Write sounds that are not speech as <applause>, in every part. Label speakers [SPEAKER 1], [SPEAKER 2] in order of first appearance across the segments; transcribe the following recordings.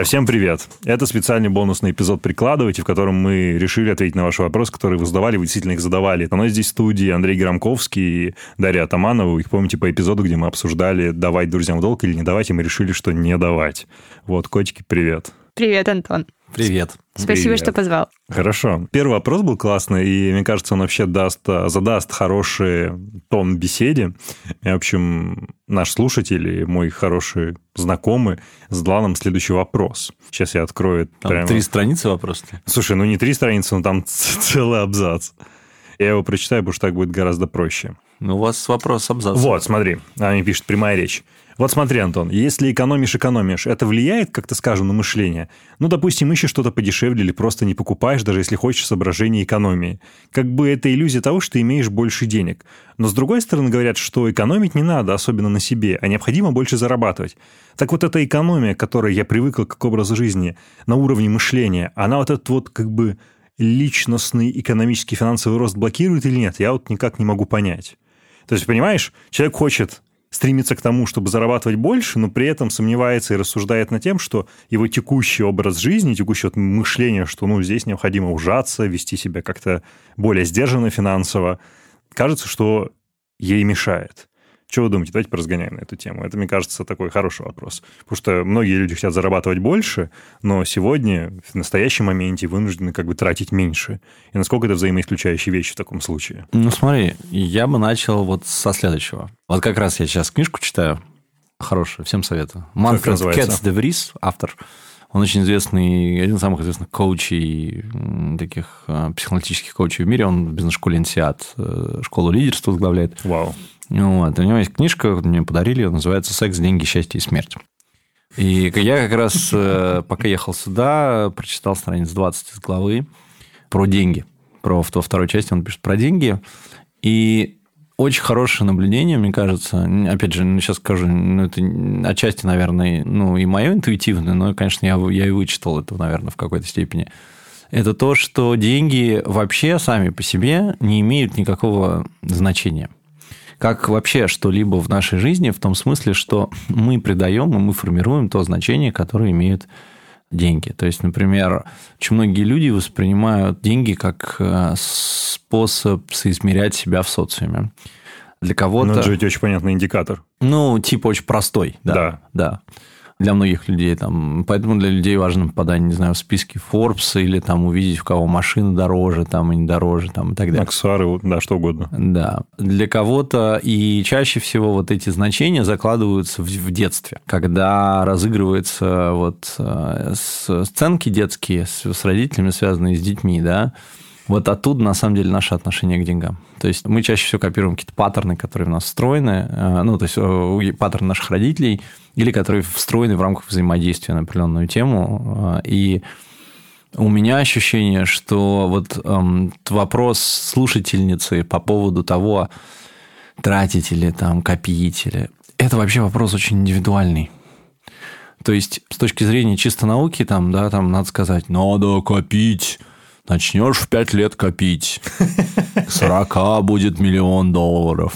[SPEAKER 1] Друзья, всем привет! Это специальный бонусный эпизод «Прикладывайте», в котором мы решили ответить на ваши вопросы, которые вы задавали, вы действительно их задавали. У нас здесь в студии Андрей Громковский и Дарья Атаманова. Их помните по эпизоду, где мы обсуждали, давать друзьям долг или не давать, и мы решили, что не давать. Вот, котики, привет.
[SPEAKER 2] Привет, Антон.
[SPEAKER 3] Привет.
[SPEAKER 2] Спасибо,
[SPEAKER 1] Привет.
[SPEAKER 2] что позвал.
[SPEAKER 1] Хорошо. Первый вопрос был классный, и мне кажется, он вообще даст, задаст хороший тон беседе. И, в общем, наш слушатель и мой хороший знакомый задал нам следующий вопрос. Сейчас я открою
[SPEAKER 3] Там
[SPEAKER 1] прямо-
[SPEAKER 3] три страницы вопрос.
[SPEAKER 1] Слушай, ну не три страницы, но там <laughs> целый абзац. Я его прочитаю, потому что так будет гораздо проще.
[SPEAKER 3] Ну, у вас вопрос абзац.
[SPEAKER 1] Вот, смотри, они пишут прямая речь. Вот смотри, Антон, если экономишь, экономишь, это влияет, как-то скажем, на мышление? Ну, допустим, ищешь что-то подешевле или просто не покупаешь, даже если хочешь соображение экономии. Как бы это иллюзия того, что ты имеешь больше денег. Но с другой стороны говорят, что экономить не надо, особенно на себе, а необходимо больше зарабатывать. Так вот эта экономия, к которой я привыкла как образу жизни на уровне мышления, она вот этот вот как бы личностный экономический финансовый рост блокирует или нет? Я вот никак не могу понять. То есть, понимаешь, человек хочет стремится к тому, чтобы зарабатывать больше, но при этом сомневается и рассуждает над тем, что его текущий образ жизни, текущее мышление, что ну, здесь необходимо ужаться, вести себя как-то более сдержанно финансово, кажется, что ей мешает. Что вы думаете? Давайте поразгоняем на эту тему. Это, мне кажется, такой хороший вопрос. Потому что многие люди хотят зарабатывать больше, но сегодня, в настоящем моменте, вынуждены как бы тратить меньше. И насколько это взаимоисключающие вещи в таком случае?
[SPEAKER 3] Ну, смотри, я бы начал вот со следующего. Вот как раз я сейчас книжку читаю, хорошую, всем советую. Манфред? Кетц де Врис, автор. Он очень известный, один из самых известных коучей, таких э, психологических коучей в мире. Он в бизнес-школе ИНСИАД, э, школу лидерства возглавляет.
[SPEAKER 1] Вау.
[SPEAKER 3] Вот. У него есть книжка, мне подарили, называется «Секс, деньги, счастье и смерть». И я как раз, э, пока ехал сюда, прочитал страниц 20 из главы про деньги. Про, во второй части он пишет про деньги. И очень хорошее наблюдение, мне кажется. Опять же, сейчас скажу, ну, это отчасти, наверное, ну, и мое интуитивное, но, конечно, я, я и вычитал это, наверное, в какой-то степени. Это то, что деньги вообще сами по себе не имеют никакого значения как вообще что-либо в нашей жизни, в том смысле, что мы придаем и мы формируем то значение, которое имеют деньги. То есть, например, очень многие люди воспринимают деньги как э, способ соизмерять себя в социуме. Для кого-то...
[SPEAKER 1] Ну, это же ведь очень понятный индикатор.
[SPEAKER 3] Ну, типа очень простой, да.
[SPEAKER 1] Да.
[SPEAKER 3] да. Для многих людей там. Поэтому для людей важно попадание, не знаю, в списки Forbes или там увидеть, у кого машина дороже, там, и не дороже, там, и так далее.
[SPEAKER 1] Аксессуары, да, что угодно.
[SPEAKER 3] Да. Для кого-то и чаще всего вот эти значения закладываются в, в детстве, когда разыгрываются вот э, сценки детские с, с родителями, связанные с детьми, да, вот оттуда, на самом деле, наше отношение к деньгам. То есть мы чаще всего копируем какие-то паттерны, которые в нас встроены, э, ну, то есть э, паттерны наших родителей, или которые встроены в рамках взаимодействия на определенную тему. э, И у меня ощущение, что вот эм, вопрос слушательницы по поводу того, тратить или там копить, или... это вообще вопрос очень индивидуальный. То есть, с точки зрения чисто науки, там, да, там надо сказать, надо копить, начнешь в 5 лет копить, к 40 будет миллион долларов.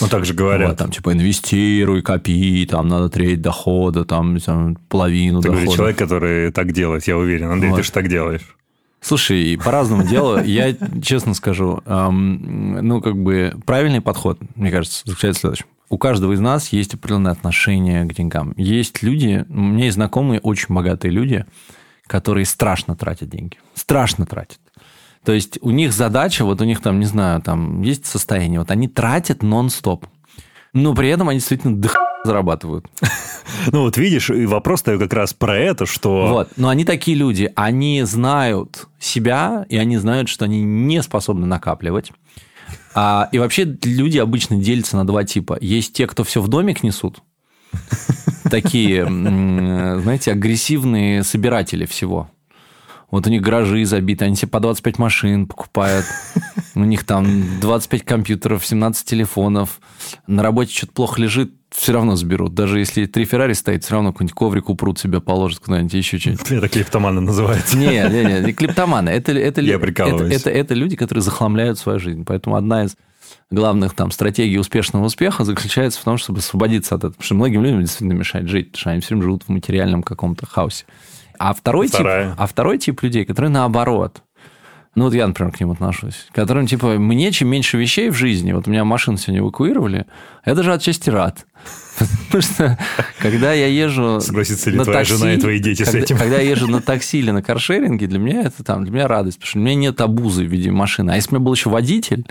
[SPEAKER 1] Ну, так же говорят.
[SPEAKER 3] Вот, там, типа, инвестируй, копи, там, надо треть дохода, там, там, половину
[SPEAKER 1] Ты
[SPEAKER 3] дохода.
[SPEAKER 1] говоришь, человек, который так делает, я уверен. Андрей,
[SPEAKER 3] Вот.
[SPEAKER 1] ты же так делаешь.
[SPEAKER 3] Слушай, по-разному дело. Я честно скажу, эм, ну, как бы правильный подход, мне кажется, заключается в следующем. У каждого из нас есть определенное отношение к деньгам. Есть люди, у меня есть знакомые очень богатые люди, которые страшно тратят деньги. Страшно тратят. То есть у них задача, вот у них там, не знаю, там есть состояние, вот они тратят нон-стоп. Но при этом они действительно до зарабатывают. <laughs>
[SPEAKER 1] Ну, вот видишь, и вопрос-то как раз про это, что...
[SPEAKER 3] Вот. Но они такие люди, они знают себя, и они знают, что они не способны накапливать. А, и вообще люди обычно делятся на два типа. Есть те, кто все в домик несут, такие, знаете, агрессивные собиратели всего. Вот у них гаражи забиты, они себе по 25 машин покупают. У них там 25 компьютеров, 17 телефонов. На работе что-то плохо лежит, все равно заберут. Даже если три Феррари стоит, все равно какой-нибудь коврик упрут себе, положат куда-нибудь, еще что-нибудь.
[SPEAKER 1] Это клиптоманы называется.
[SPEAKER 3] Не, не, не, не клептоманы. Это, это,
[SPEAKER 1] Я
[SPEAKER 3] это,
[SPEAKER 1] прикалываюсь.
[SPEAKER 3] это, это люди, которые захламляют свою жизнь. Поэтому одна из главных там стратегий успешного успеха заключается в том, чтобы освободиться от этого. Потому что многим людям действительно мешает жить, потому что они все время живут в материальном каком-то хаосе. А второй, тип, а второй тип людей, которые наоборот. Ну, вот я, например, к ним отношусь. Которым, типа, мне чем меньше вещей в жизни, вот у меня машину сегодня эвакуировали, я даже отчасти рад. <laughs> Потому что, когда я езжу
[SPEAKER 1] Согласится ли на твоя такси, жена и твои дети
[SPEAKER 3] когда,
[SPEAKER 1] с этим?
[SPEAKER 3] Когда я езжу на такси или на каршеринге, для меня это там, для меня радость, потому что у меня нет обузы в виде машины. А если бы у меня был еще водитель,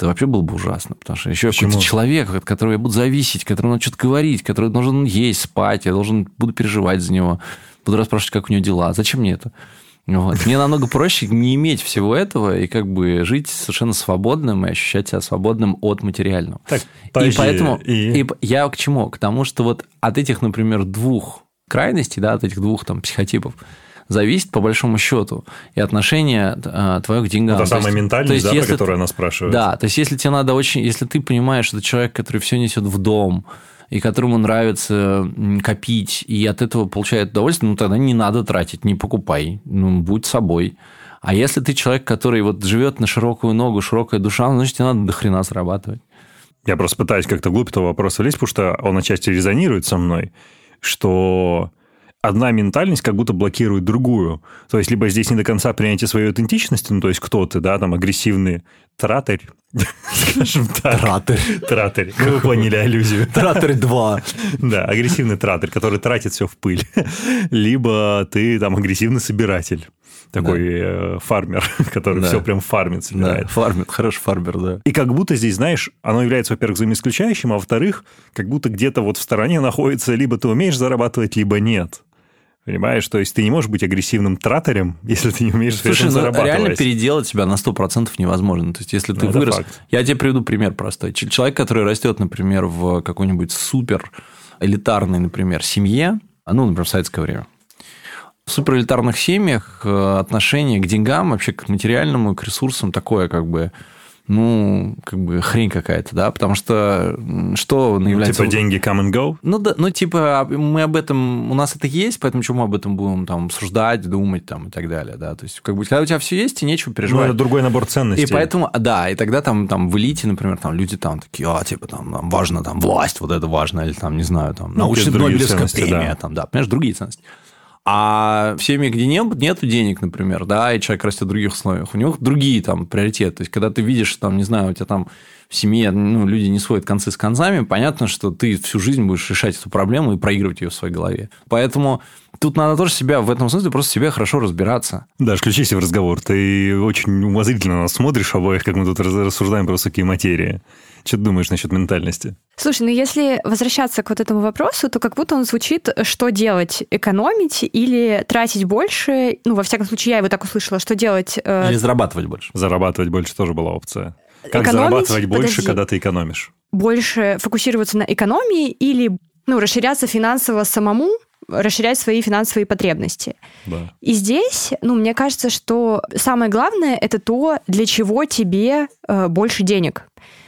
[SPEAKER 3] это вообще было бы ужасно, потому что еще какой-то человек, от которого я буду зависеть, которому надо что-то говорить, который должен есть, спать, я должен буду переживать за него, буду расспрашивать, как у него дела. Зачем мне это? Вот. Мне намного проще не иметь всего этого и как бы жить совершенно свободным и ощущать себя свободным от материального. Так, и поэтому и... И я к чему? К тому, что вот от этих, например, двух крайностей, да, от этих двух там психотипов, зависит по большому счету и отношение э, твое к деньгам.
[SPEAKER 1] Это самая ментальность, то есть, да, если про которую она спрашивает.
[SPEAKER 3] Да, то есть если тебе надо очень, если ты понимаешь, что это человек, который все несет в дом, и которому нравится копить, и от этого получает удовольствие, ну тогда не надо тратить, не покупай, ну будь собой. А если ты человек, который вот живет на широкую ногу, широкая душа, ну, значит, тебе надо до хрена зарабатывать.
[SPEAKER 1] Я просто пытаюсь как-то глубь этого вопроса лезть, потому что он отчасти резонирует со мной, что одна ментальность как будто блокирует другую. То есть, либо здесь не до конца принятие своей аутентичности, ну, то есть, кто ты, да, там, агрессивный тратарь, <laughs> скажем так.
[SPEAKER 3] Тратарь.
[SPEAKER 1] Тратарь. Ну, вы поняли аллюзию. <laughs>
[SPEAKER 3] Тратарь 2.
[SPEAKER 1] Да, агрессивный тратарь, который тратит все в пыль. <laughs> Либо ты там агрессивный собиратель такой да. э, фармер, который да. все прям фармит, собирает.
[SPEAKER 3] Да, фармит, хороший фармер, да.
[SPEAKER 1] И как будто здесь, знаешь, оно является, во-первых, взаимоисключающим, а во-вторых, как будто где-то вот в стороне находится, либо ты умеешь зарабатывать, либо нет. Понимаешь? То есть ты не можешь быть агрессивным траторем, <laughs> если ты не умеешь Слушай, ну, зарабатывать.
[SPEAKER 3] реально переделать себя на 100% невозможно. То есть если ты ну, вырос... Факт. Я тебе приведу пример простой. Человек, который растет, например, в какой-нибудь супер элитарной, например, семье, ну, например, в советское время, в суперэлитарных семьях э, отношение к деньгам, вообще к материальному, к ресурсам такое как бы ну, как бы хрень какая-то, да, потому что что
[SPEAKER 1] ну, является... Ну, типа деньги come and go?
[SPEAKER 3] Ну, да, ну, типа мы об этом, у нас это есть, поэтому чему мы об этом будем там обсуждать, думать там и так далее, да, то есть как бы когда у тебя все есть, и нечего переживать. Ну,
[SPEAKER 1] это другой набор ценностей.
[SPEAKER 3] И поэтому, да, и тогда там, там в элите, например, там люди там такие, а, типа там, там важно там власть, вот это важно, или там, не знаю, там, ну, научная Нобелевская премия, да. там, да, понимаешь, другие ценности. А в семье, где нет, нет денег, например, да, и человек растет в других условиях, у него другие там приоритеты. То есть, когда ты видишь, там, не знаю, у тебя там в семье ну, люди не сводят концы с концами, понятно, что ты всю жизнь будешь решать эту проблему и проигрывать ее в своей голове. Поэтому тут надо тоже себя, в этом смысле, просто себе хорошо разбираться.
[SPEAKER 1] Да, включись в разговор. Ты очень умозрительно нас смотришь обоих, как мы тут рассуждаем про высокие материи. Что ты думаешь насчет ментальности?
[SPEAKER 2] Слушай, ну если возвращаться к вот этому вопросу, то как будто он звучит, что делать? Экономить или тратить больше? Ну, во всяком случае, я его так услышала, что делать?
[SPEAKER 3] Э... Или зарабатывать больше.
[SPEAKER 1] Зарабатывать больше тоже была опция. Как экономить? зарабатывать больше, Подожди. когда ты экономишь?
[SPEAKER 2] Больше фокусироваться на экономии или ну, расширяться финансово самому, расширять свои финансовые потребности.
[SPEAKER 1] Да.
[SPEAKER 2] И здесь, ну, мне кажется, что самое главное это то, для чего тебе э, больше денег.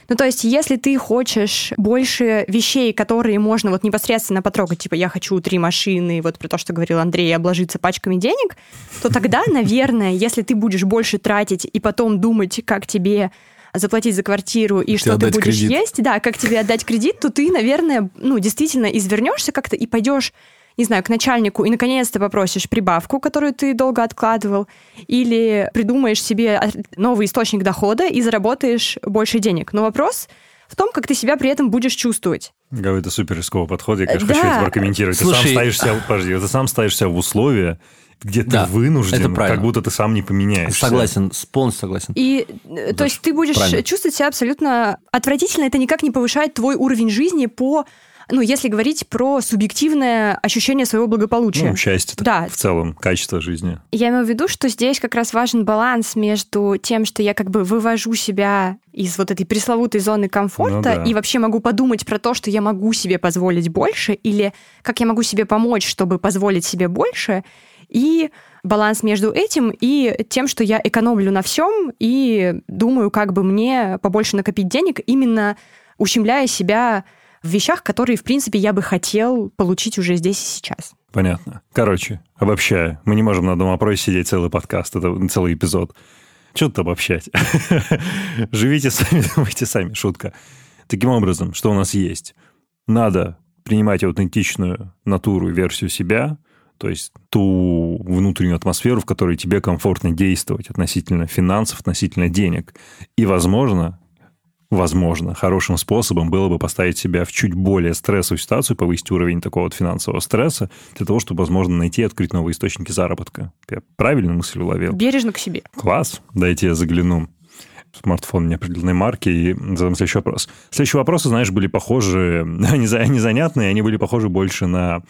[SPEAKER 2] Ну, то есть, если ты хочешь больше вещей, которые можно вот непосредственно потрогать, типа, я хочу три машины, вот про то, что говорил Андрей, обложиться пачками денег, то тогда, <laughs> наверное, если ты будешь больше тратить и потом думать, как тебе заплатить за квартиру и что ты будешь кредит. есть, да, как тебе отдать кредит, то ты, наверное, ну, действительно извернешься как-то и пойдешь не знаю, к начальнику и наконец-то попросишь прибавку, которую ты долго откладывал, или придумаешь себе новый источник дохода и заработаешь больше денег. Но вопрос в том, как ты себя при этом будешь чувствовать.
[SPEAKER 1] Говорю, это супер рисковый подход, я, конечно, да. хочу это прокомментировать. Слушай, ты сам ставишь себя, подожди, ты сам ставишь себя в условия, где да, ты вынужден, как будто ты сам не поменяешься.
[SPEAKER 3] Согласен, полностью согласен.
[SPEAKER 2] И Даже то есть ты будешь правильно. чувствовать себя абсолютно отвратительно, это никак не повышает твой уровень жизни по ну, если говорить про субъективное ощущение своего благополучия.
[SPEAKER 1] Ну, счастье да. в целом, качество жизни.
[SPEAKER 2] Я имею в виду, что здесь как раз важен баланс между тем, что я как бы вывожу себя из вот этой пресловутой зоны комфорта ну, да. и вообще могу подумать про то, что я могу себе позволить больше, или как я могу себе помочь, чтобы позволить себе больше, и баланс между этим и тем, что я экономлю на всем и думаю, как бы мне побольше накопить денег, именно ущемляя себя в вещах, которые, в принципе, я бы хотел получить уже здесь и сейчас.
[SPEAKER 1] Понятно. Короче, обобщая, мы не можем на одном опросе сидеть целый подкаст, это целый эпизод. Что тут обобщать? <laughs> Живите сами, <laughs> думайте сами. Шутка. Таким образом, что у нас есть? Надо принимать аутентичную натуру и версию себя, то есть ту внутреннюю атмосферу, в которой тебе комфортно действовать относительно финансов, относительно денег. И, возможно, возможно, хорошим способом было бы поставить себя в чуть более стрессовую ситуацию, повысить уровень такого вот финансового стресса, для того, чтобы, возможно, найти и открыть новые источники заработка. Я правильную мысль уловил?
[SPEAKER 2] Бережно к себе.
[SPEAKER 1] Класс. Дайте я загляну смартфон неопределенной марки и задам следующий вопрос. Следующие вопросы, знаешь, были похожи, <laughs> они, они занятные, они были похожи больше на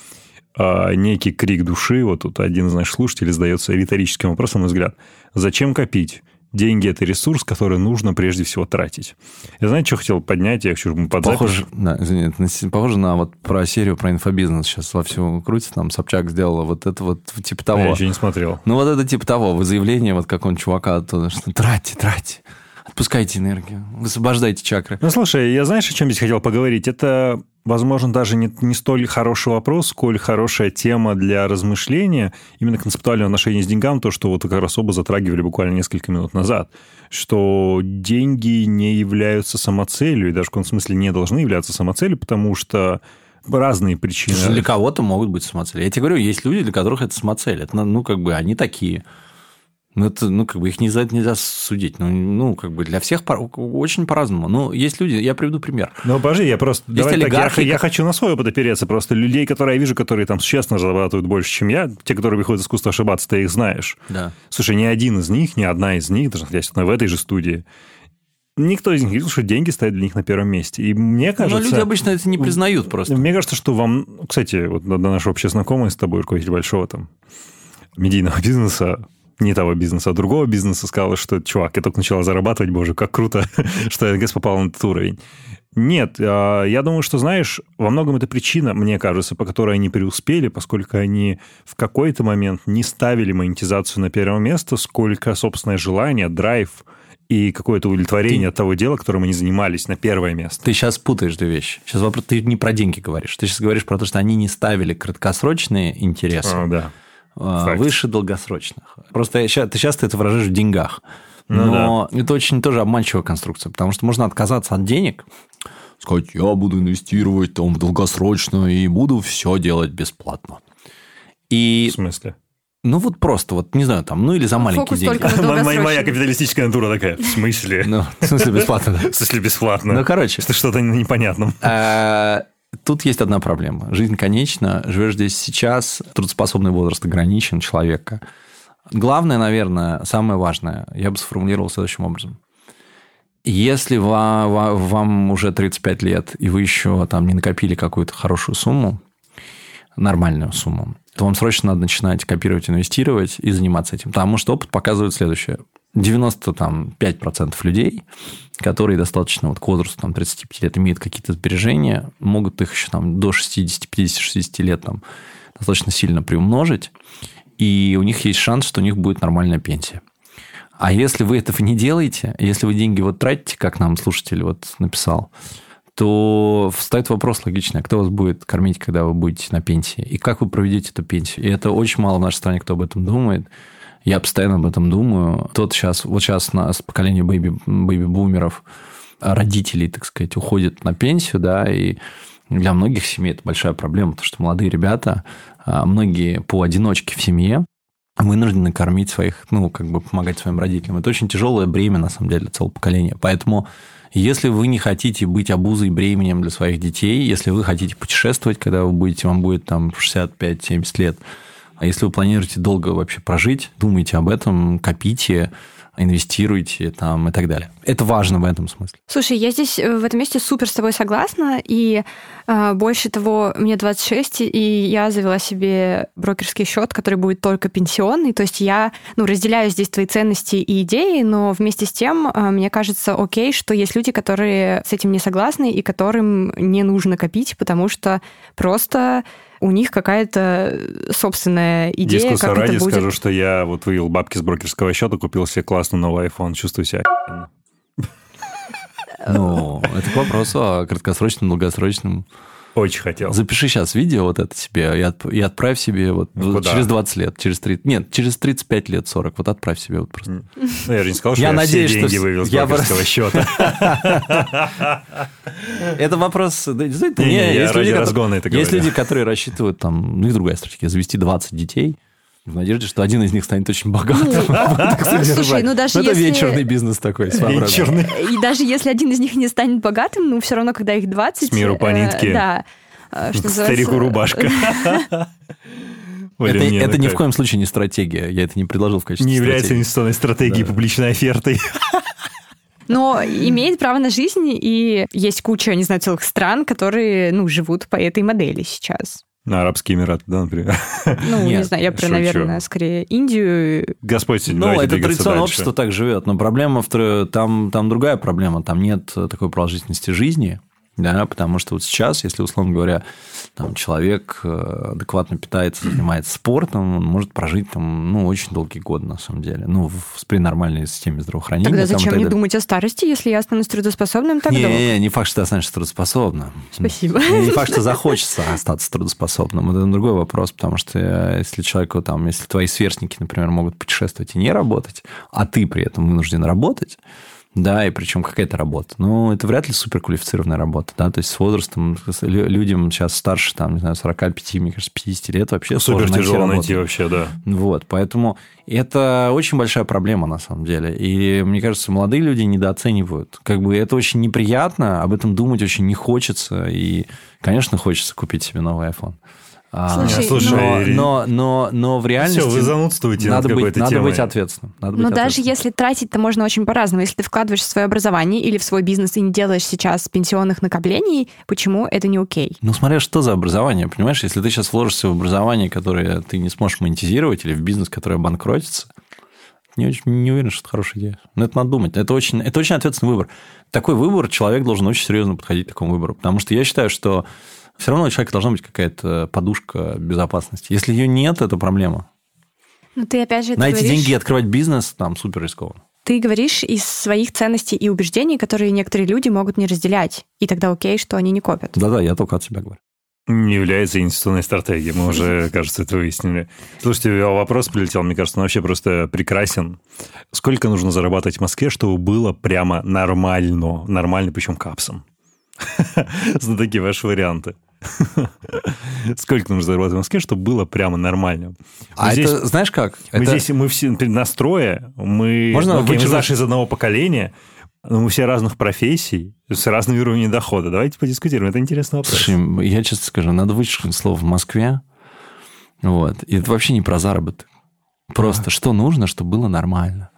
[SPEAKER 1] э, некий крик души. Вот тут один из наших слушателей задается риторическим вопросом, на взгляд. Зачем копить? Деньги – это ресурс, который нужно прежде всего тратить. Я знаете, что хотел поднять? Я хочу под
[SPEAKER 3] похоже, да, извини, похоже на вот про серию про инфобизнес сейчас во всем крутится. Там Собчак сделала вот это вот типа того. А
[SPEAKER 1] я еще не смотрел.
[SPEAKER 3] Ну, вот это типа того. Вы заявление вот как он чувака, то, что тратьте, тратьте. Отпускайте энергию, высвобождайте чакры.
[SPEAKER 1] Ну, слушай, я знаешь, о чем здесь хотел поговорить? Это, возможно, даже не, не столь хороший вопрос, сколь хорошая тема для размышления, именно концептуального отношения с деньгам, то, что вот как раз оба затрагивали буквально несколько минут назад, что деньги не являются самоцелью, и даже в каком смысле не должны являться самоцелью, потому что разные причины.
[SPEAKER 3] Для кого-то могут быть самоцели. Я тебе говорю, есть люди, для которых это самоцель. Это, ну, как бы, они такие. Ну, это, ну, как бы их не за это нельзя судить. Ну, ну, как бы для всех по, очень по-разному. Ну, есть люди, я приведу пример.
[SPEAKER 1] Ну, подожди, я просто... Есть давай олигархи... так, я, я хочу на свой опыт опереться. Просто людей, которые я вижу, которые там честно зарабатывают больше, чем я, те, которые выходят из искусства ошибаться, ты их знаешь.
[SPEAKER 3] Да.
[SPEAKER 1] Слушай, ни один из них, ни одна из них, даже находясь в этой же студии, Никто из них не говорил, что деньги стоят для них на первом месте. И мне кажется...
[SPEAKER 3] Но люди обычно это не признают просто.
[SPEAKER 1] Мне кажется, что вам... Кстати, вот до нашего общего знакомого с тобой, руководитель большого там медийного <laughs> бизнеса, не того бизнеса, а другого бизнеса, сказала, что, чувак, я только начала зарабатывать, боже, как круто, <laughs> что НГС попал на этот уровень. Нет, а, я думаю, что, знаешь, во многом это причина, мне кажется, по которой они преуспели, поскольку они в какой-то момент не ставили монетизацию на первое место, сколько собственное желание, драйв и какое-то удовлетворение ты... от того дела, которым они занимались, на первое место.
[SPEAKER 3] Ты сейчас путаешь две вещи. Сейчас вопрос, ты не про деньги говоришь. Ты сейчас говоришь про то, что они не ставили краткосрочные интересы.
[SPEAKER 1] А, да
[SPEAKER 3] Факт. выше долгосрочных. Просто ты сейчас ты это выражаешь в деньгах. Ну, Но да. это очень тоже обманчивая конструкция, потому что можно отказаться от денег, сказать, я буду инвестировать там в долгосрочно и буду все делать бесплатно. И...
[SPEAKER 1] В смысле?
[SPEAKER 3] Ну, вот просто, вот, не знаю, там, ну, или за маленькие деньги.
[SPEAKER 1] Моя капиталистическая натура такая, в смысле?
[SPEAKER 3] Ну, в смысле бесплатно,
[SPEAKER 1] В смысле бесплатно?
[SPEAKER 3] Ну, короче.
[SPEAKER 1] Что-то непонятном.
[SPEAKER 3] Тут есть одна проблема. Жизнь конечна, живешь здесь сейчас, трудоспособный возраст ограничен человека. Главное, наверное, самое важное, я бы сформулировал следующим образом. Если вам, вам уже 35 лет, и вы еще там не накопили какую-то хорошую сумму, нормальную сумму, то вам срочно надо начинать копировать, инвестировать и заниматься этим. Потому что опыт показывает следующее. 95% людей, которые достаточно вот к возрасту там, 35 лет имеют какие-то сбережения, могут их еще там, до 60, 50, 60 лет там, достаточно сильно приумножить, и у них есть шанс, что у них будет нормальная пенсия. А если вы этого не делаете, если вы деньги вот тратите, как нам слушатель вот написал, то встает вопрос логичный, а кто вас будет кормить, когда вы будете на пенсии? И как вы проведете эту пенсию? И это очень мало в нашей стране, кто об этом думает. Я постоянно об этом думаю. Тот сейчас, вот сейчас нас поколение бэйби, бэйби-бумеров, родителей, так сказать, уходит на пенсию, да, и для многих семей это большая проблема, потому что молодые ребята, а, многие по одиночке в семье, вынуждены кормить своих, ну, как бы помогать своим родителям. Это очень тяжелое бремя, на самом деле, для целого поколения. Поэтому если вы не хотите быть обузой бременем для своих детей, если вы хотите путешествовать, когда вы будете, вам будет там 65-70 лет, а если вы планируете долго вообще прожить, думайте об этом, копите, инвестируйте там и так далее. Это важно в этом смысле.
[SPEAKER 2] Слушай, я здесь э, в этом месте супер с тобой согласна, и э, больше того, мне 26, и я завела себе брокерский счет, который будет только пенсионный, то есть я ну, разделяю здесь твои ценности и идеи, но вместе с тем э, мне кажется окей, что есть люди, которые с этим не согласны и которым не нужно копить, потому что просто у них какая-то собственная идея,
[SPEAKER 1] Дискуссу
[SPEAKER 2] как
[SPEAKER 1] ради
[SPEAKER 2] это будет.
[SPEAKER 1] скажу, что я вот вывел бабки с брокерского счета, купил себе классный новый iPhone, чувствую себя
[SPEAKER 3] Ну, это к вопросу о краткосрочном, долгосрочном
[SPEAKER 1] Очень хотел.
[SPEAKER 3] Запиши сейчас видео вот это себе и, отп- и отправь себе вот
[SPEAKER 1] Ну, куда?
[SPEAKER 3] через 20 лет, через 30... Нет, через 35 лет, 40. Вот отправь себе вот просто.
[SPEAKER 1] Ну, я же не сказал, что
[SPEAKER 3] Я
[SPEAKER 1] я,
[SPEAKER 3] надеюсь,
[SPEAKER 1] все
[SPEAKER 3] что
[SPEAKER 1] деньги
[SPEAKER 3] с-
[SPEAKER 1] вывел с
[SPEAKER 3] я
[SPEAKER 1] брокерского <laughs> счета.
[SPEAKER 3] Это вопрос... не, есть которые- люди, которые рассчитывают там... Ну, и другая стратегия. Завести 20 детей в надежде, что один из них станет очень богатым. <laughs> Будет их
[SPEAKER 2] слушай, ну даже
[SPEAKER 3] это вечерный бизнес такой.
[SPEAKER 1] Вечерный.
[SPEAKER 2] И даже если один из них не станет богатым, ну, все равно, когда их 20...
[SPEAKER 1] С миру по
[SPEAKER 2] э,
[SPEAKER 1] нитке.
[SPEAKER 2] Да. называется-
[SPEAKER 1] Старику рубашка. <laughs> Блин,
[SPEAKER 3] Это,
[SPEAKER 1] мне
[SPEAKER 3] это ни в коем случае не стратегия. Я это не предложил в качестве
[SPEAKER 1] Не является
[SPEAKER 3] стратегии.
[SPEAKER 1] инвестиционной стратегией публичной офертой.
[SPEAKER 2] Но имеет право на жизнь, и есть куча, не знаю, целых стран, которые, ну, живут по этой модели сейчас.
[SPEAKER 1] На Арабские Эмираты, да, например. <laughs>
[SPEAKER 2] Ну, не
[SPEAKER 3] Нет,
[SPEAKER 2] знаю, я про,
[SPEAKER 1] шучу.
[SPEAKER 2] наверное, скорее Индию.
[SPEAKER 1] Господь,
[SPEAKER 3] Ну, это традиционное
[SPEAKER 1] дальше.
[SPEAKER 3] общество так живет, но проблема в там, там другая проблема, там нет такой продолжительности жизни, да, потому что вот сейчас, если, условно говоря, там человек э, адекватно питается, занимается спортом, он может прожить там, ну, очень долгие годы, на самом деле, ну, в, при нормальной системе здравоохранения.
[SPEAKER 2] Тогда
[SPEAKER 3] там
[SPEAKER 2] зачем
[SPEAKER 3] так
[SPEAKER 2] мне
[SPEAKER 3] далее.
[SPEAKER 2] думать о старости, если я останусь трудоспособным так
[SPEAKER 3] не,
[SPEAKER 2] долго?
[SPEAKER 3] не, не факт, что ты останешься трудоспособным.
[SPEAKER 2] Спасибо.
[SPEAKER 3] И Не факт, что захочется остаться трудоспособным. Это другой вопрос, потому что э, если человеку там, если твои сверстники, например, могут путешествовать и не работать, а ты при этом вынужден работать, да, и причем какая-то работа. Ну, это вряд ли суперквалифицированная работа, да, то есть с возрастом людям сейчас старше, там, не знаю, 45, мне кажется, 50 лет вообще
[SPEAKER 1] Супер
[SPEAKER 3] сложно
[SPEAKER 1] тяжело
[SPEAKER 3] работу.
[SPEAKER 1] найти вообще, да.
[SPEAKER 3] Вот, поэтому это очень большая проблема на самом деле. И мне кажется, молодые люди недооценивают. Как бы это очень неприятно, об этом думать очень не хочется. И, конечно, хочется купить себе новый iPhone. А,
[SPEAKER 2] Слушай,
[SPEAKER 1] слушай,
[SPEAKER 3] но,
[SPEAKER 1] Ирина,
[SPEAKER 3] но, но, но в реальности...
[SPEAKER 1] Все, вы занудствуете над
[SPEAKER 3] надо быть,
[SPEAKER 1] какой-то
[SPEAKER 3] надо
[SPEAKER 1] темой.
[SPEAKER 3] быть ответственным. Надо
[SPEAKER 2] Но
[SPEAKER 3] быть
[SPEAKER 2] даже если тратить-то можно очень по-разному. Если ты вкладываешь в свое образование или в свой бизнес и не делаешь сейчас пенсионных накоплений, почему это не окей?
[SPEAKER 3] Ну, смотря что за образование, понимаешь? Если ты сейчас вложишься в образование, которое ты не сможешь монетизировать, или в бизнес, который обанкротится, не, очень, не уверен, что это хорошая идея. Но это надо думать. Это очень, это очень ответственный выбор. Такой выбор человек должен очень серьезно подходить к такому выбору. Потому что я считаю, что все равно у человека должна быть какая-то подушка безопасности. Если ее нет, это проблема.
[SPEAKER 2] Ну, ты опять же это
[SPEAKER 3] На эти
[SPEAKER 2] говоришь-
[SPEAKER 3] деньги открывать бизнес там супер рискованно.
[SPEAKER 2] Ты говоришь из своих ценностей и убеждений, которые некоторые люди могут не разделять. И тогда окей, что они не копят.
[SPEAKER 3] Да-да, я только от себя говорю.
[SPEAKER 1] Не является инвестиционной стратегией. Мы уже, <laughs> кажется, это выяснили. Слушайте, вопрос прилетел, мне кажется, он вообще просто прекрасен. Сколько нужно зарабатывать в Москве, чтобы было прямо нормально? Нормально, причем капсом. <laughs> Знатоки ваши варианты. <laughs> Сколько нужно зарабатывать в Москве, чтобы было прямо нормально?
[SPEAKER 3] А это, знаешь как?
[SPEAKER 1] Мы здесь, мы все настроя, мы, зашли из одного поколения, но мы все разных профессий, с разными уровнями дохода. Давайте подискутируем, это интересный вопрос.
[SPEAKER 3] Слушай, я честно скажу, надо вычеркнуть слово в Москве. Вот. И это вообще не про заработок. Просто что нужно, чтобы было нормально.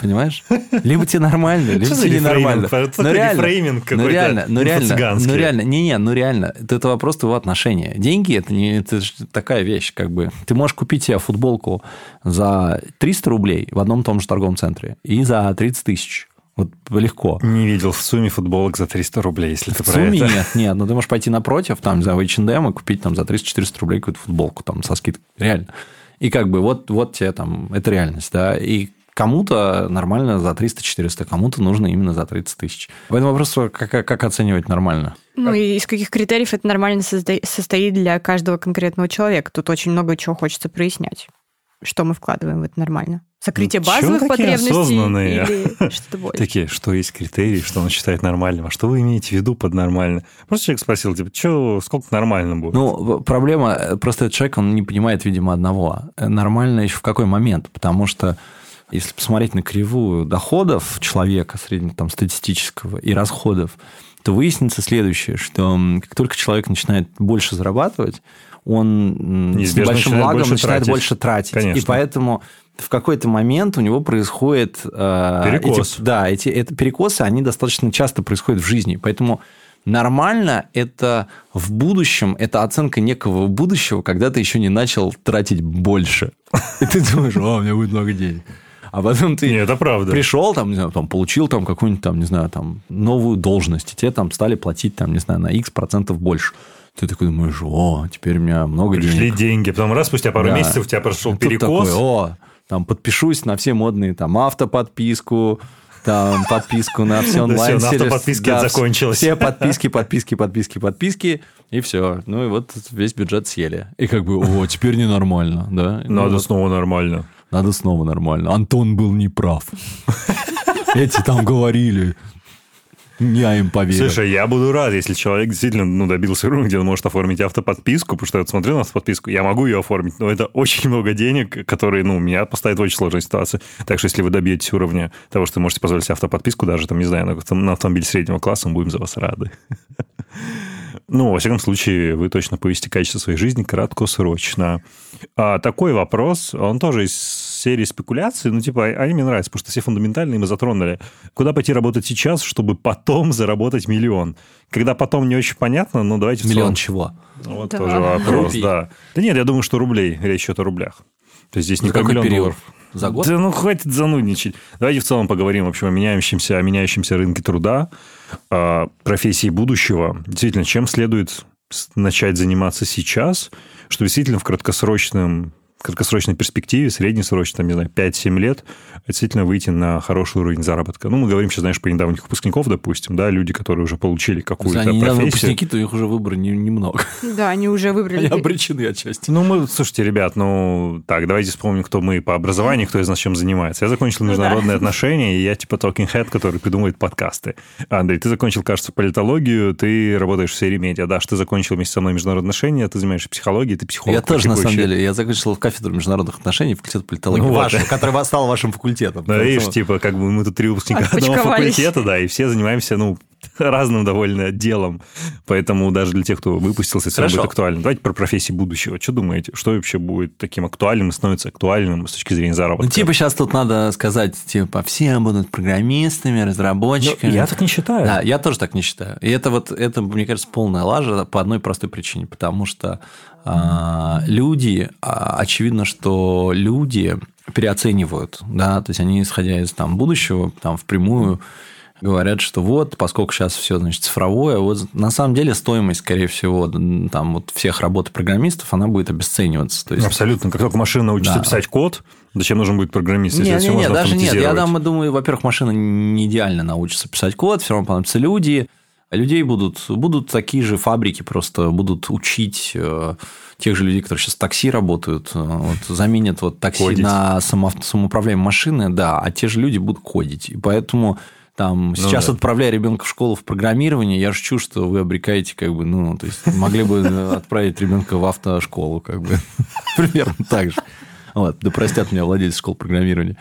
[SPEAKER 3] Понимаешь? Либо тебе нормально, либо тебе
[SPEAKER 1] рефрейминг?
[SPEAKER 3] нормально.
[SPEAKER 1] Это такой рефрейминг
[SPEAKER 3] ну
[SPEAKER 1] какой-то
[SPEAKER 3] реально, ну реально, ну реально, не-не, ну реально, это, вопрос твоего отношения. Деньги это не это такая вещь, как бы. Ты можешь купить себе футболку за 300 рублей в одном том же торговом центре и за 30 тысяч. Вот легко.
[SPEAKER 1] Не видел в сумме футболок за 300 рублей, если ты
[SPEAKER 3] В
[SPEAKER 1] про
[SPEAKER 3] сумме
[SPEAKER 1] это.
[SPEAKER 3] нет, нет. Но ты можешь пойти напротив, там, за H&M и купить там за 300-400 рублей какую-то футболку там со скидкой. Реально. И как бы вот, вот тебе там, это реальность, да. И кому-то нормально за 300-400, кому-то нужно именно за 30 тысяч. Поэтому вопрос, как, как, оценивать нормально?
[SPEAKER 2] Ну и из каких критериев это нормально состоит для каждого конкретного человека. Тут очень много чего хочется прояснять. Что мы вкладываем в это нормально? Закрытие
[SPEAKER 1] Ну,
[SPEAKER 2] базовых
[SPEAKER 1] такие
[SPEAKER 2] потребностей
[SPEAKER 1] осознанные?
[SPEAKER 2] или что-то <laughs> больше?
[SPEAKER 1] Такие, что есть критерии, что он считает нормальным, а что вы имеете в виду под нормально? Просто человек спросил, типа, что, сколько нормально будет?
[SPEAKER 3] Ну, проблема, э, просто этот человек, он не понимает, видимо, одного. Э, Нормально еще в какой момент? Потому что если посмотреть на кривую доходов человека среднего там, статистического и расходов, то выяснится следующее, что как только человек начинает больше зарабатывать, он с небольшим
[SPEAKER 1] начинает
[SPEAKER 3] лагом
[SPEAKER 1] больше
[SPEAKER 3] начинает
[SPEAKER 1] тратить.
[SPEAKER 3] больше тратить.
[SPEAKER 1] Конечно.
[SPEAKER 3] И поэтому в какой-то момент у него происходит... э,
[SPEAKER 1] Перекос.
[SPEAKER 3] эти- да, эти это перекосы, они достаточно часто происходят в жизни. Поэтому нормально это в будущем, это оценка некого будущего, когда ты еще не начал тратить больше. И ты думаешь, о, у меня будет много денег. А потом ты
[SPEAKER 1] Не, это правда.
[SPEAKER 3] пришел, там, не знаю, там, получил там какую-нибудь, там, не знаю, там, новую должность, и тебе там стали платить, там, не знаю, на X процентов больше. Ты такой думаешь, о, теперь у меня много
[SPEAKER 1] Пришли
[SPEAKER 3] денег.
[SPEAKER 1] деньги, потом раз спустя пару
[SPEAKER 3] Да.
[SPEAKER 1] месяцев у тебя прошел перекос.
[SPEAKER 3] такой, о, там подпишусь на все модные там автоподписку, там подписку на все онлайн. <laughs>
[SPEAKER 1] Да, все, на автоподписке да, закончилось.
[SPEAKER 3] Все подписки, подписки, подписки, подписки, и все. Ну и вот весь бюджет съели. И как бы, о, теперь ненормально, да?
[SPEAKER 1] Надо ну, снова нормально.
[SPEAKER 3] Надо снова нормально. Антон был неправ. Эти там говорили, я им поверю.
[SPEAKER 1] Слушай, я буду рад, если человек действительно ну, добился уровня, где он может оформить автоподписку, потому что я смотрел на автоподписку, я могу ее оформить, но это очень много денег, которые, ну, меня поставят в очень сложную ситуацию. Так что если вы добьетесь уровня того, что можете позволить себе автоподписку, даже, там, не знаю, на, на автомобиль среднего класса, мы будем за вас рады. Ну, во всяком случае, вы точно повысите качество своей жизни краткосрочно. А такой вопрос, он тоже из серии спекуляций, ну, типа, они мне нравятся, потому что все фундаментальные мы затронули. Куда пойти работать сейчас, чтобы потом заработать миллион? Когда потом не очень понятно, но давайте...
[SPEAKER 3] Миллион чего?
[SPEAKER 1] Вот да. тоже вопрос, Рублей. да. Да нет, я думаю, что рублей, речь идет о рублях. То есть здесь не про миллион период? долларов.
[SPEAKER 3] За год?
[SPEAKER 1] Да ну хватит занудничать. Давайте в целом поговорим в общем, о меняющемся, о меняющемся рынке труда, о профессии будущего. Действительно, чем следует начать заниматься сейчас, что действительно в краткосрочном краткосрочной перспективе, среднесрочной, там, не знаю, 5-7 лет, действительно выйти на хороший уровень заработка. Ну, мы говорим сейчас, знаешь, про недавних выпускников, допустим, да, люди, которые уже получили какую-то
[SPEAKER 3] они
[SPEAKER 1] профессию.
[SPEAKER 3] выпускники, то их уже выбора немного.
[SPEAKER 2] Не да, они уже выбрали. Они
[SPEAKER 3] обречены отчасти.
[SPEAKER 1] Ну, мы, слушайте, ребят, ну, так, давайте вспомним, кто мы по образованию, кто из нас чем занимается. Я закончил ну международные ну, да. отношения, и я типа talking head, который придумывает подкасты. Андрей, ты закончил, кажется, политологию, ты работаешь в сфере медиа. да, что ты закончил вместе со мной международные отношения, ты занимаешься психологией, ты психолог.
[SPEAKER 3] Я тоже, на самом деле, я закончил в кафедру международных отношений, факультет политологии, ну, ваш, вот. который стал вашим факультетом.
[SPEAKER 1] Да, видишь, типа, как бы мы тут три выпускника одного факультета, да, и все занимаемся, ну, <laughs> разным довольно делом. Поэтому даже для тех, кто выпустился, все будет актуально. Давайте про профессии будущего. Что думаете? Что вообще будет таким актуальным и становится актуальным с точки зрения заработка?
[SPEAKER 3] Ну, типа, сейчас тут надо сказать, типа, все будут программистами, разработчиками.
[SPEAKER 1] Но я так не считаю.
[SPEAKER 3] Да, я тоже так не считаю. И это вот, это, мне кажется, полная лажа по одной простой причине. Потому что люди, а, очевидно, что люди переоценивают, да, то есть они, исходя из там будущего, там впрямую говорят, что вот, поскольку сейчас все, значит, цифровое, вот на самом деле стоимость, скорее всего, там вот всех работ программистов, она будет обесцениваться. То есть...
[SPEAKER 1] Абсолютно. Как только машина научится да. писать код, зачем нужен будет программист, если нет, все можно даже нет.
[SPEAKER 3] Я там, думаю, во-первых, машина не идеально научится писать код, все равно понадобятся люди, людей будут, будут такие же фабрики, просто будут учить э, тех же людей, которые сейчас в такси работают, э, вот, заменят вот такси кодить. на само, самоуправляемые машины, да, а те же люди будут кодить. И поэтому там, ну, сейчас да. отправляя ребенка в школу в программирование, я шучу, что вы обрекаете, как бы, ну, то есть могли бы отправить ребенка в автошколу, как бы. <laughs> Примерно так же. Вот, да простят меня владельцы школ программирования.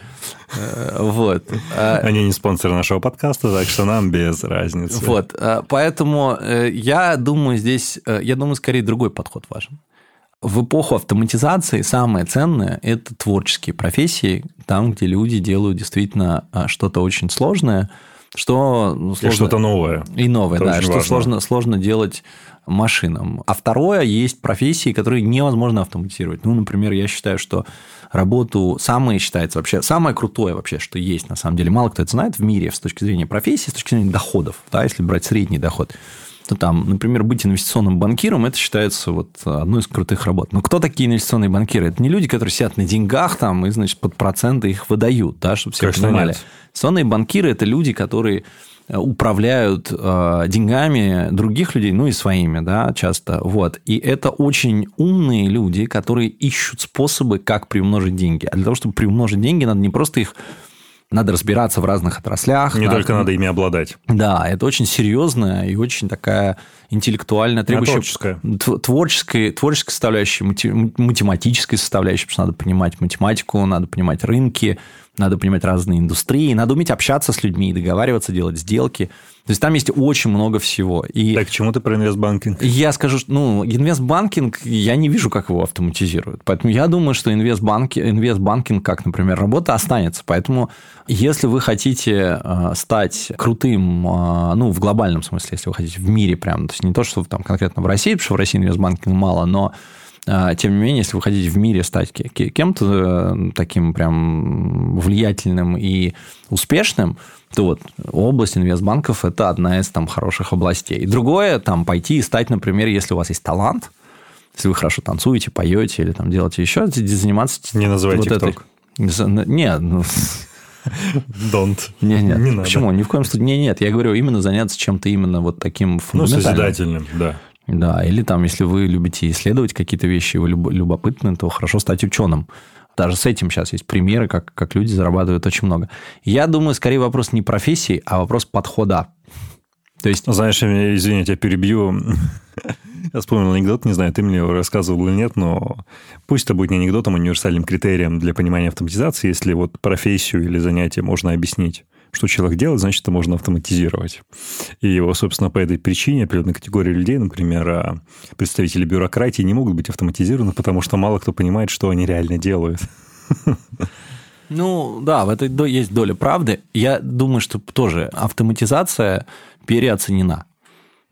[SPEAKER 3] Э, <laughs> вот.
[SPEAKER 1] А Они не спонсоры нашего подкаста, так что нам без разницы.
[SPEAKER 3] Вот. А поэтому э, я думаю, здесь, я думаю, скорее другой подход важен. В эпоху автоматизации самое ценное – это творческие профессии, там, где люди делают действительно а, что-то очень сложное, что
[SPEAKER 1] ну, сложно... И что-то новое.
[SPEAKER 3] И новое, это да, что сложно, сложно делать машинам. А второе, есть профессии, которые невозможно автоматизировать. Ну, например, я считаю, что работу самое считается вообще, самое крутое вообще, что есть на самом деле. Мало кто это знает в мире с точки зрения профессии, с точки зрения доходов, да, если брать средний доход то там, например, быть инвестиционным банкиром, это считается вот одной из крутых работ. Но кто такие инвестиционные банкиры? Это не люди, которые сидят на деньгах там и, значит, под проценты их выдают, да, чтобы все Конечно, понимали. Нет. Инвестиционные банкиры – это люди, которые управляют э, деньгами других людей, ну и своими, да, часто. Вот. И это очень умные люди, которые ищут способы, как приумножить деньги. А для того, чтобы приумножить деньги, надо не просто их надо разбираться в разных отраслях.
[SPEAKER 1] Не надо... только надо ими обладать.
[SPEAKER 3] Да, это очень серьезная и очень такая интеллектуальная, требующая...
[SPEAKER 1] Творческая.
[SPEAKER 3] Творческой, творческой составляющей, математической составляющей, потому что надо понимать математику, надо понимать рынки, надо понимать разные индустрии, надо уметь общаться с людьми, договариваться, делать сделки. То есть там есть очень много всего. И
[SPEAKER 1] так, к чему ты про инвестбанкинг?
[SPEAKER 3] Я скажу, что ну, инвестбанкинг, я не вижу, как его автоматизируют. Поэтому я думаю, что инвестбанки, инвестбанкинг, как, например, работа, останется. Поэтому если вы хотите э, стать крутым, э, ну, в глобальном смысле, если вы хотите в мире прям, то есть не то, что там конкретно в России, потому что в России инвестбанкинг мало, но а, тем не менее, если вы хотите в мире стать кем-то э, таким прям влиятельным и успешным, то вот область инвестбанков – это одна из там хороших областей. другое, там, пойти и стать, например, если у вас есть талант, если вы хорошо танцуете, поете или там делаете еще, заниматься...
[SPEAKER 1] Не называйте вот TikTok.
[SPEAKER 3] Этой... Нет, ну,
[SPEAKER 1] Don't.
[SPEAKER 3] Нет, нет,
[SPEAKER 1] Не надо.
[SPEAKER 3] почему? Ни в коем случае. Нет, нет, я говорю именно заняться чем-то именно вот таким
[SPEAKER 1] Ну,
[SPEAKER 3] фундаментальным.
[SPEAKER 1] созидательным, да.
[SPEAKER 3] Да, или там, если вы любите исследовать какие-то вещи, вы люб- любопытны, то хорошо стать ученым. Даже с этим сейчас есть примеры, как, как люди зарабатывают очень много. Я думаю, скорее вопрос не профессии, а вопрос подхода. То есть,
[SPEAKER 1] Знаешь, извини, я тебя перебью. <laughs> Я вспомнил анекдот, не знаю, ты мне рассказывал или нет, но пусть это будет не анекдотом, а универсальным критерием для понимания автоматизации. Если вот профессию или занятие можно объяснить, что человек делает, значит, это можно автоматизировать. И собственно, по этой причине определенной категории людей, например, а, представители бюрократии не могут быть автоматизированы, потому что мало кто понимает, что они реально делают.
[SPEAKER 3] ну да, в этой есть доля правды. Я думаю, что тоже автоматизация переоценена.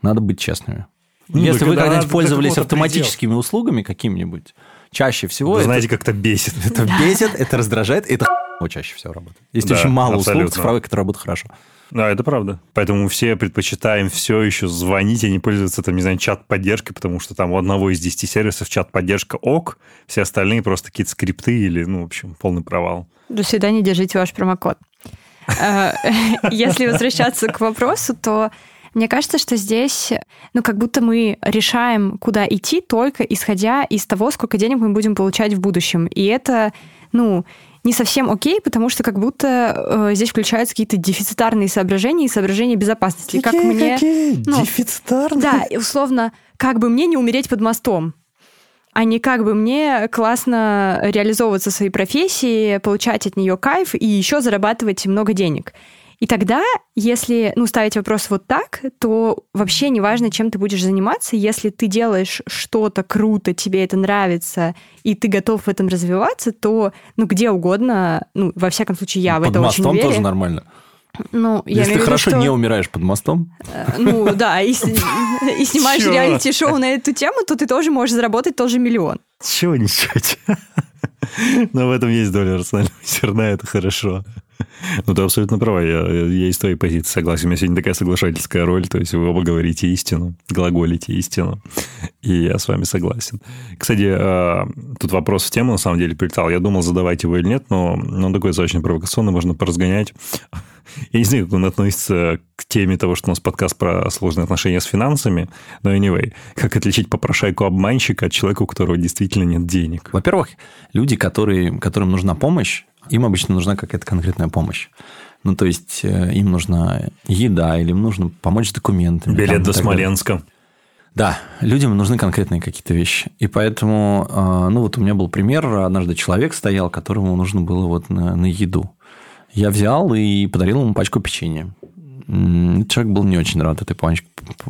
[SPEAKER 3] Надо быть честными.
[SPEAKER 1] Ну,
[SPEAKER 3] Если
[SPEAKER 1] так
[SPEAKER 3] вы
[SPEAKER 1] да,
[SPEAKER 3] когда-нибудь пользовались автоматическими услугами какими-нибудь, чаще всего
[SPEAKER 1] Вы
[SPEAKER 3] это
[SPEAKER 1] знаете, как это бесит. <laughs>
[SPEAKER 3] Это бесит, это раздражает, это чаще всего работает. Есть
[SPEAKER 1] Да,
[SPEAKER 3] очень мало
[SPEAKER 1] абсолютно.
[SPEAKER 3] услуг цифровых, которые работают хорошо.
[SPEAKER 1] Да, это правда. Поэтому все предпочитаем все еще звонить, а не пользоваться, там, не знаю, чат-поддержкой, потому что там у одного из 10 сервисов чат-поддержка ок, все остальные просто какие-то скрипты или, ну, в общем, полный провал.
[SPEAKER 2] До свидания, держите ваш промокод. Э, <laughs> Если возвращаться к вопросу, то мне кажется, что здесь, ну, как будто мы решаем, куда идти, только исходя из того, сколько денег мы будем получать в будущем. И это, ну, не совсем окей, потому что как будто э, здесь включаются какие-то дефицитарные соображения и соображения безопасности. как мне... ну,
[SPEAKER 3] Дефицитарные?
[SPEAKER 2] Да, условно, как бы мне не умереть под мостом, а не как бы мне классно реализовываться в своей профессии, получать от нее кайф и еще зарабатывать много денег. И тогда, если ну, ставить вопрос вот так, то вообще не важно, чем ты будешь заниматься. Если ты делаешь что-то круто, тебе это нравится, и ты готов в этом развиваться, то ну, где угодно, ну, во всяком случае, я в
[SPEAKER 3] под
[SPEAKER 2] это очень
[SPEAKER 3] мостом
[SPEAKER 2] верю.
[SPEAKER 3] тоже нормально.
[SPEAKER 2] Ну, я
[SPEAKER 3] Если
[SPEAKER 2] имею
[SPEAKER 3] ты
[SPEAKER 2] в виду,
[SPEAKER 3] хорошо
[SPEAKER 2] что-
[SPEAKER 3] не умираешь под мостом,
[SPEAKER 2] Э, Ну да, и, и снимаешь реалити-шоу на эту тему, то ты тоже можешь заработать тоже миллион.
[SPEAKER 1] Чего несете? <laughs> Но в этом есть доля рационального зерна, это хорошо. Ну, ты абсолютно права, я, я из твоей позиции согласен. У меня сегодня такая соглашательская роль, то есть вы оба говорите истину, глаголите истину, и я с вами согласен. Кстати, э, тут вопрос в тему, на самом деле, прилетал. Я думал, задавать его или нет, но он такой достаточно провокационный, можно поразгонять. Я не знаю, как он относится к теме того, что у нас подкаст про сложные отношения с финансами, но anyway, как отличить попрошайку-обманщика от человека, у которого действительно нет денег?
[SPEAKER 3] во-первых, люди, которые, которым нужна помощь, им обычно нужна какая-то конкретная помощь. Ну, то есть, э, им нужна еда, или им нужно помочь с документами.
[SPEAKER 1] Билет
[SPEAKER 3] там,
[SPEAKER 1] до
[SPEAKER 3] так далее.
[SPEAKER 1] Смоленска.
[SPEAKER 3] Да, людям нужны конкретные какие-то вещи. И поэтому, э, ну вот у меня был пример, однажды человек стоял, которому нужно было вот на, на еду. Я взял и подарил ему пачку печенья. Человек был не очень рад этой пачке,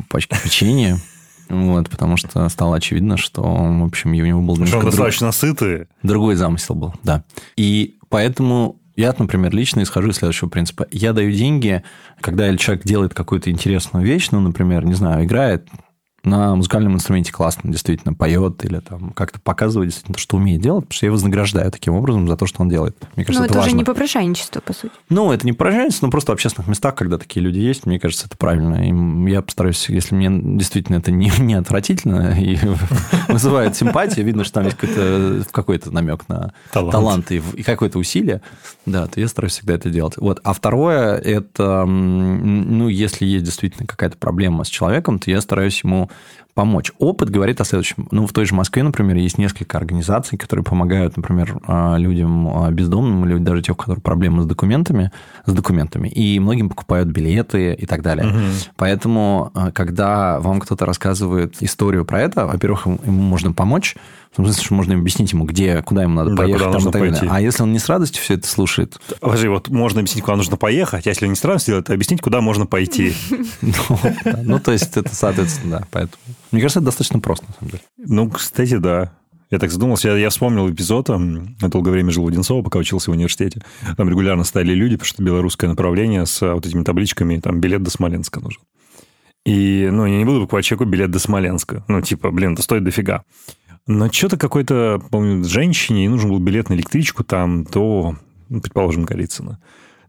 [SPEAKER 3] пачке печенья, вот, потому что стало очевидно, что, в общем, у него был
[SPEAKER 1] Что он
[SPEAKER 3] друг-
[SPEAKER 1] достаточно сытый.
[SPEAKER 3] Другой замысел был, да. И поэтому я, например, лично исхожу из следующего принципа. Я даю деньги, когда человек делает какую-то интересную вещь, ну, например, не знаю, играет на музыкальном инструменте классно, действительно, поет или там как-то показывает действительно то, что умеет делать, потому что я его вознаграждаю таким образом за то, что он делает. Мне кажется,
[SPEAKER 2] Ну,
[SPEAKER 3] это,
[SPEAKER 2] это уже
[SPEAKER 3] важно.
[SPEAKER 2] не попрошайничество, по сути.
[SPEAKER 3] Ну, это не поражается, но просто в общественных местах, когда такие люди есть, мне кажется, это правильно. И я постараюсь, если мне действительно это не, не отвратительно и <laughs> вызывает симпатию, видно, что там есть какой-то, какой-то намек на
[SPEAKER 1] Талант.
[SPEAKER 3] талант, и, и какое-то усилие, да, то я стараюсь всегда это делать. Вот. А второе, это, ну, если есть действительно какая-то проблема с человеком, то я стараюсь ему помочь. Опыт говорит о следующем. Ну, в той же Москве, например, есть несколько организаций, которые помогают, например, а, людям а, бездомным или даже тех, у которых проблемы с документами, с документами, и многим покупают билеты и так далее. Поэтому, а, когда вам кто-то рассказывает историю про это, во-первых, ему можно помочь, в том смысле, что можно объяснить ему, где, куда ему надо
[SPEAKER 1] Да,
[SPEAKER 3] поехать, там, и
[SPEAKER 1] нужно
[SPEAKER 3] так далее.
[SPEAKER 1] пойти.
[SPEAKER 3] А если он не с радостью все это слушает,
[SPEAKER 1] Подожди, вот можно объяснить, куда нужно поехать, а если не странно сделать, то объяснить, куда можно пойти. <laughs>
[SPEAKER 3] ну, ну, то есть это, соответственно, да, поэтому... Мне кажется, это достаточно просто, на самом деле.
[SPEAKER 1] Ну, кстати, да. Я так задумался, я, я вспомнил эпизод, я долгое время жил в Одинцово, пока учился в университете. Там регулярно стояли люди, потому что белорусское направление с а, вот этими табличками, там, билет до Смоленска нужен. И, ну, я не буду покупать человеку билет до Смоленска. Ну, типа, блин, это стоит дофига. Но что-то какой-то, помню, женщине ей нужен был билет на электричку там до, ну, предположим, Голицына.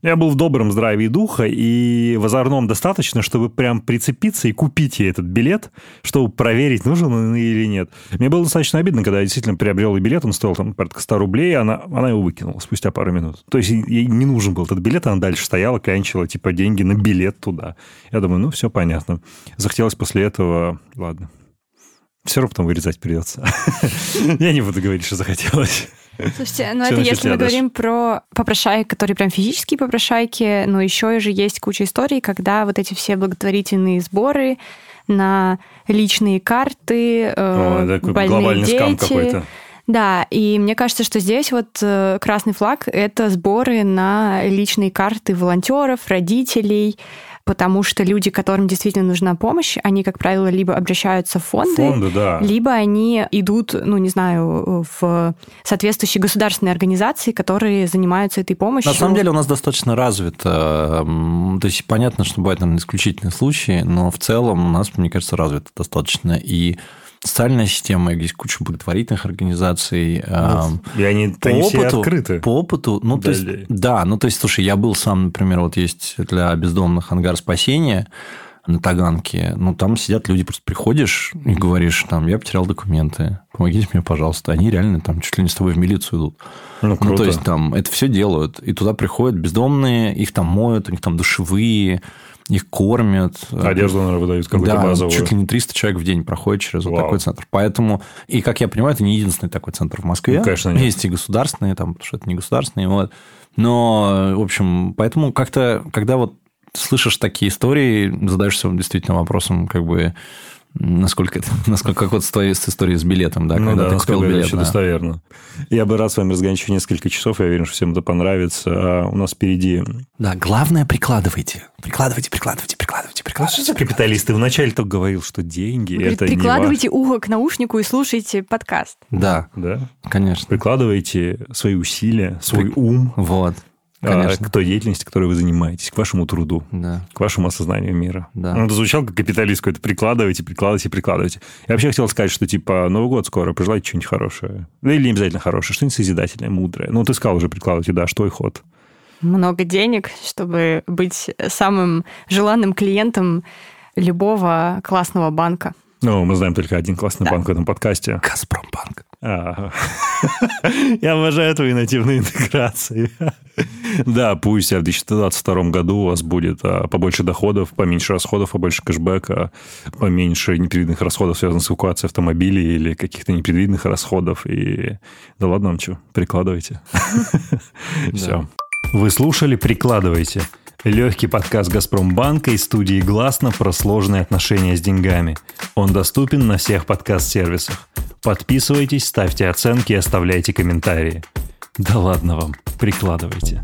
[SPEAKER 1] Я был в добром здравии духа и в озорном достаточно, чтобы прям прицепиться и купить ей этот билет, чтобы проверить, нужен он или нет. Мне было достаточно обидно, когда я действительно приобрел и билет, он стоил там порядка 100 рублей, и она, она его выкинула спустя пару минут. То есть ей не нужен был этот билет, она дальше стояла, клянчила типа деньги на билет туда. Я думаю, ну все понятно. Захотелось после этого, ладно. Все равно потом вырезать придется. <laughs> Я не буду говорить, что захотелось.
[SPEAKER 2] Слушайте, ну это если мы говорим про попрошайки, которые прям физические попрошайки, но еще же есть куча историй, когда вот эти все благотворительные сборы на личные карты, э, О, больные дети. Да, и мне кажется, что здесь вот э, красный флаг — это сборы на личные карты волонтеров, родителей, потому что люди, которым действительно нужна помощь, они, как правило, либо обращаются в фонды, фонды да. либо они идут, ну, не знаю, в соответствующие государственные организации, которые занимаются этой помощью.
[SPEAKER 3] На самом деле у нас достаточно развито. То есть понятно, что бывают, наверное, исключительные случаи, но в целом у нас, мне кажется, развито достаточно. И социальная система, есть куча благотворительных организаций.
[SPEAKER 1] Вот. И они, по они опыту, все открыты.
[SPEAKER 3] По опыту, ну, то есть, да, ну, то есть, слушай, я был сам, например, вот есть для бездомных ангар спасения на Таганке, ну, там сидят люди, просто приходишь и говоришь, там, я потерял документы, помогите мне, пожалуйста. Они реально там чуть ли не с тобой в милицию идут. Ну, круто. ну то есть, там, это все делают. И туда приходят бездомные, их там моют, у них там душевые, их кормят.
[SPEAKER 1] Одежду, наверное, выдают какую-то
[SPEAKER 3] да,
[SPEAKER 1] базовую.
[SPEAKER 3] чуть ли не 300 человек в день проходит через Вау. вот такой центр. Поэтому, и, как я понимаю, это не единственный такой центр в Москве.
[SPEAKER 1] Ну, конечно, нет.
[SPEAKER 3] Есть и государственные, там, потому что это не государственные. Вот. Но, в общем, поэтому как-то, когда вот слышишь такие истории, задаешься действительно вопросом, как бы, Насколько это, <laughs> насколько как вот с твоей с историей с билетом, да,
[SPEAKER 1] ну когда да, ты купил билет. Да. достоверно. Я бы рад с вами разгонять еще несколько часов, я уверен, что всем это понравится. А у нас впереди...
[SPEAKER 3] Да, главное прикладывайте. Прикладывайте, прикладывайте, прикладывайте, прикладывайте. Что
[SPEAKER 1] за капиталисты? Вначале только говорил, что деньги Говорит, это
[SPEAKER 2] Прикладывайте не ухо к наушнику и слушайте подкаст.
[SPEAKER 3] Да.
[SPEAKER 1] Да?
[SPEAKER 3] Конечно.
[SPEAKER 1] Прикладывайте свои усилия, свой При... ум.
[SPEAKER 3] Вот.
[SPEAKER 1] А, Конечно. к той деятельности, которой вы занимаетесь, к вашему труду,
[SPEAKER 3] да.
[SPEAKER 1] к вашему осознанию мира.
[SPEAKER 3] Да.
[SPEAKER 1] Ну, это звучало как капиталист какой-то. Прикладывайте, прикладывайте, прикладывайте. Я вообще хотел сказать, что типа Новый год скоро, пожелайте что-нибудь хорошее. Ну, или не обязательно хорошее, что-нибудь созидательное, мудрое. Ну, ты сказал уже прикладывайте, да, что и ход.
[SPEAKER 2] Много денег, чтобы быть самым желанным клиентом любого классного банка.
[SPEAKER 1] Ну, мы знаем только один классный да. банк в этом подкасте.
[SPEAKER 3] Газпромбанк.
[SPEAKER 1] А, <laughs> я обожаю твои нативные интеграции. <laughs> Да, пусть в 2022 году у вас будет а, побольше доходов, поменьше расходов, побольше кэшбэка, поменьше непредвиденных расходов, связанных с эвакуацией автомобилей или каких-то непредвиденных расходов. И да ладно вам что, прикладывайте. <laughs> Все. Вы слушали «Прикладывайте» Легкий подкаст «Газпромбанка» и студии «Гласно» про сложные отношения с деньгами. Он доступен на всех подкаст-сервисах. Подписывайтесь, ставьте оценки оставляйте комментарии. Да ладно вам, прикладывайте.